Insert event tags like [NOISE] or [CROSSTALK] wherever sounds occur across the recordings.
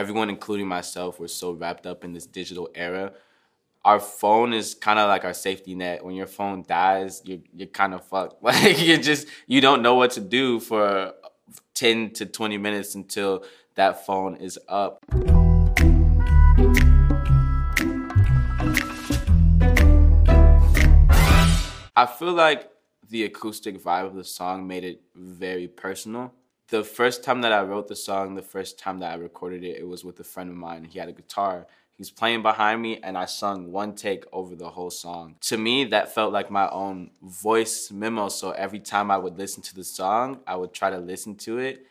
everyone, including myself, we're so wrapped up in this digital era. Our phone is kind of like our safety net. When your phone dies, you're you're kind of fucked. [LAUGHS] Like you just you don't know what to do for ten to twenty minutes until that phone is up. I feel like the acoustic vibe of the song made it very personal. The first time that I wrote the song, the first time that I recorded it, it was with a friend of mine. He had a guitar. He was playing behind me, and I sung one take over the whole song. To me, that felt like my own voice memo. So every time I would listen to the song, I would try to listen to it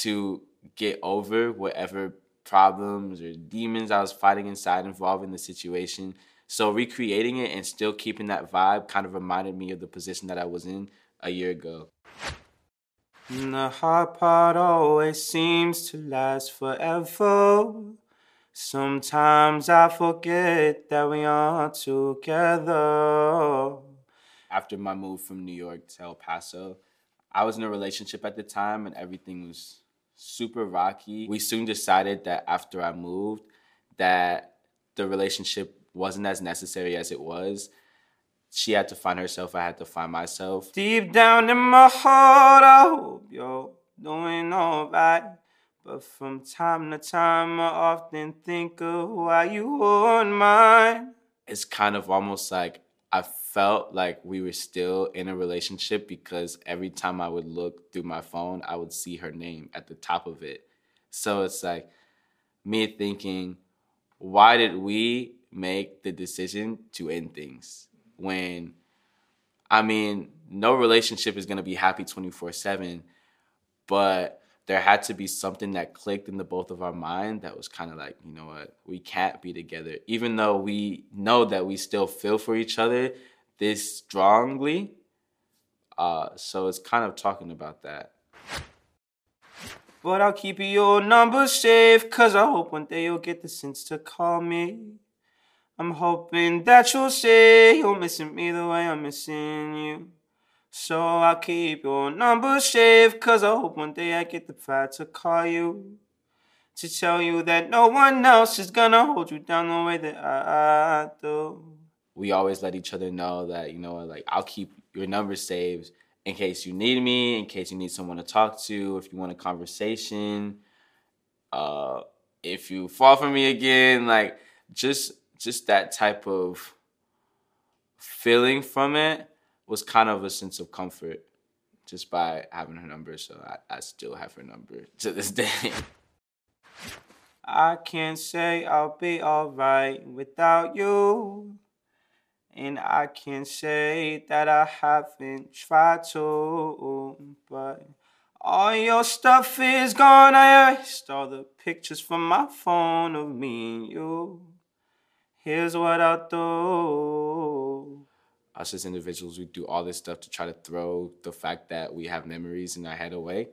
to get over whatever problems or demons I was fighting inside involving the situation. So recreating it and still keeping that vibe kind of reminded me of the position that I was in a year ago. The hard part always seems to last forever. Sometimes I forget that we are together. After my move from New York to El Paso, I was in a relationship at the time and everything was super rocky. We soon decided that after I moved that the relationship wasn't as necessary as it was. She had to find herself, I had to find myself. Deep down in my heart, I hope you're doing alright. But from time to time, I often think of why you weren't mine. It's kind of almost like I felt like we were still in a relationship because every time I would look through my phone, I would see her name at the top of it. So it's like me thinking, why did we make the decision to end things when I mean, no relationship is going to be happy 24/7, but there had to be something that clicked in the both of our mind that was kind of like, you know what, we can't be together even though we know that we still feel for each other this strongly. Uh, so it's kind of talking about that. But I'll keep your number safe, cause I hope one day you'll get the sense to call me. I'm hoping that you'll say you're missing me the way I'm missing you. So I'll keep your number safe, cause I hope one day I get the pride to call you. To tell you that no one else is gonna hold you down the way that I do. We always let each other know that, you know, like I'll keep your number saved in case you need me, in case you need someone to talk to, if you want a conversation, uh, if you fall for me again, like just just that type of feeling from it was kind of a sense of comfort just by having her number. So I, I still have her number [LAUGHS] to this day. I can't say I'll be alright without you. And I can't say that I haven't tried to, but all your stuff is gone. I erased all the pictures from my phone of me and you. Here's what I'll do. Us as individuals, we do all this stuff to try to throw the fact that we have memories in our head away.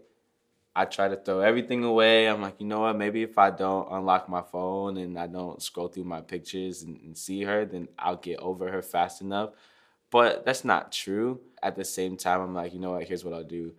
I try to throw everything away. I'm like, you know what? Maybe if I don't unlock my phone and I don't scroll through my pictures and, and see her, then I'll get over her fast enough. But that's not true. At the same time, I'm like, you know what? Here's what I'll do.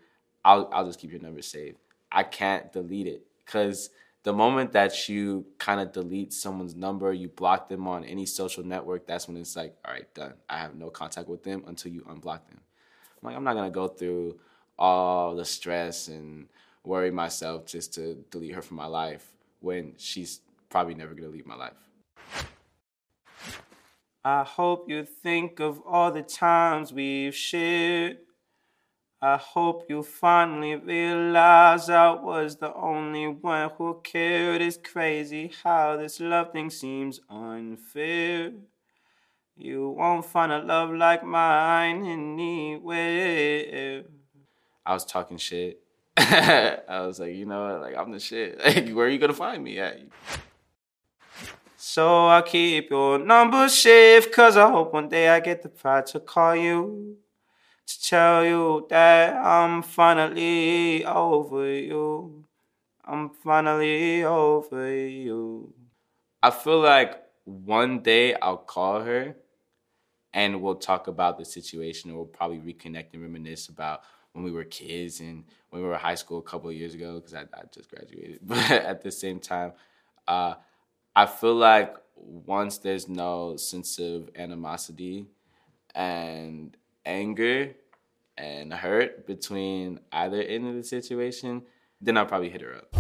I'll I'll just keep your number saved. I can't delete it because the moment that you kind of delete someone's number, you block them on any social network, that's when it's like, all right, done. I have no contact with them until you unblock them. I'm like, I'm not gonna go through all the stress and worry myself just to delete her from my life when she's probably never gonna leave my life. I hope you think of all the times we've shared I hope you finally realize I was the only one who cared. It's crazy how this love thing seems unfair. You won't find a love like mine anywhere. I was talking shit. [LAUGHS] I was like, you know what? Like, I'm the shit. [LAUGHS] Like, where are you gonna find me at? So I keep your number safe, cause I hope one day I get the pride to call you to tell you that I'm finally over you. I'm finally over you. I feel like one day I'll call her and we'll talk about the situation. and We'll probably reconnect and reminisce about when we were kids and when we were high school a couple of years ago because I, I, just graduated. [LAUGHS] But at the same time, Uh, I feel like once there's no sense of animosity and anger and hurt between either end of the situation, then I'll probably hit her up.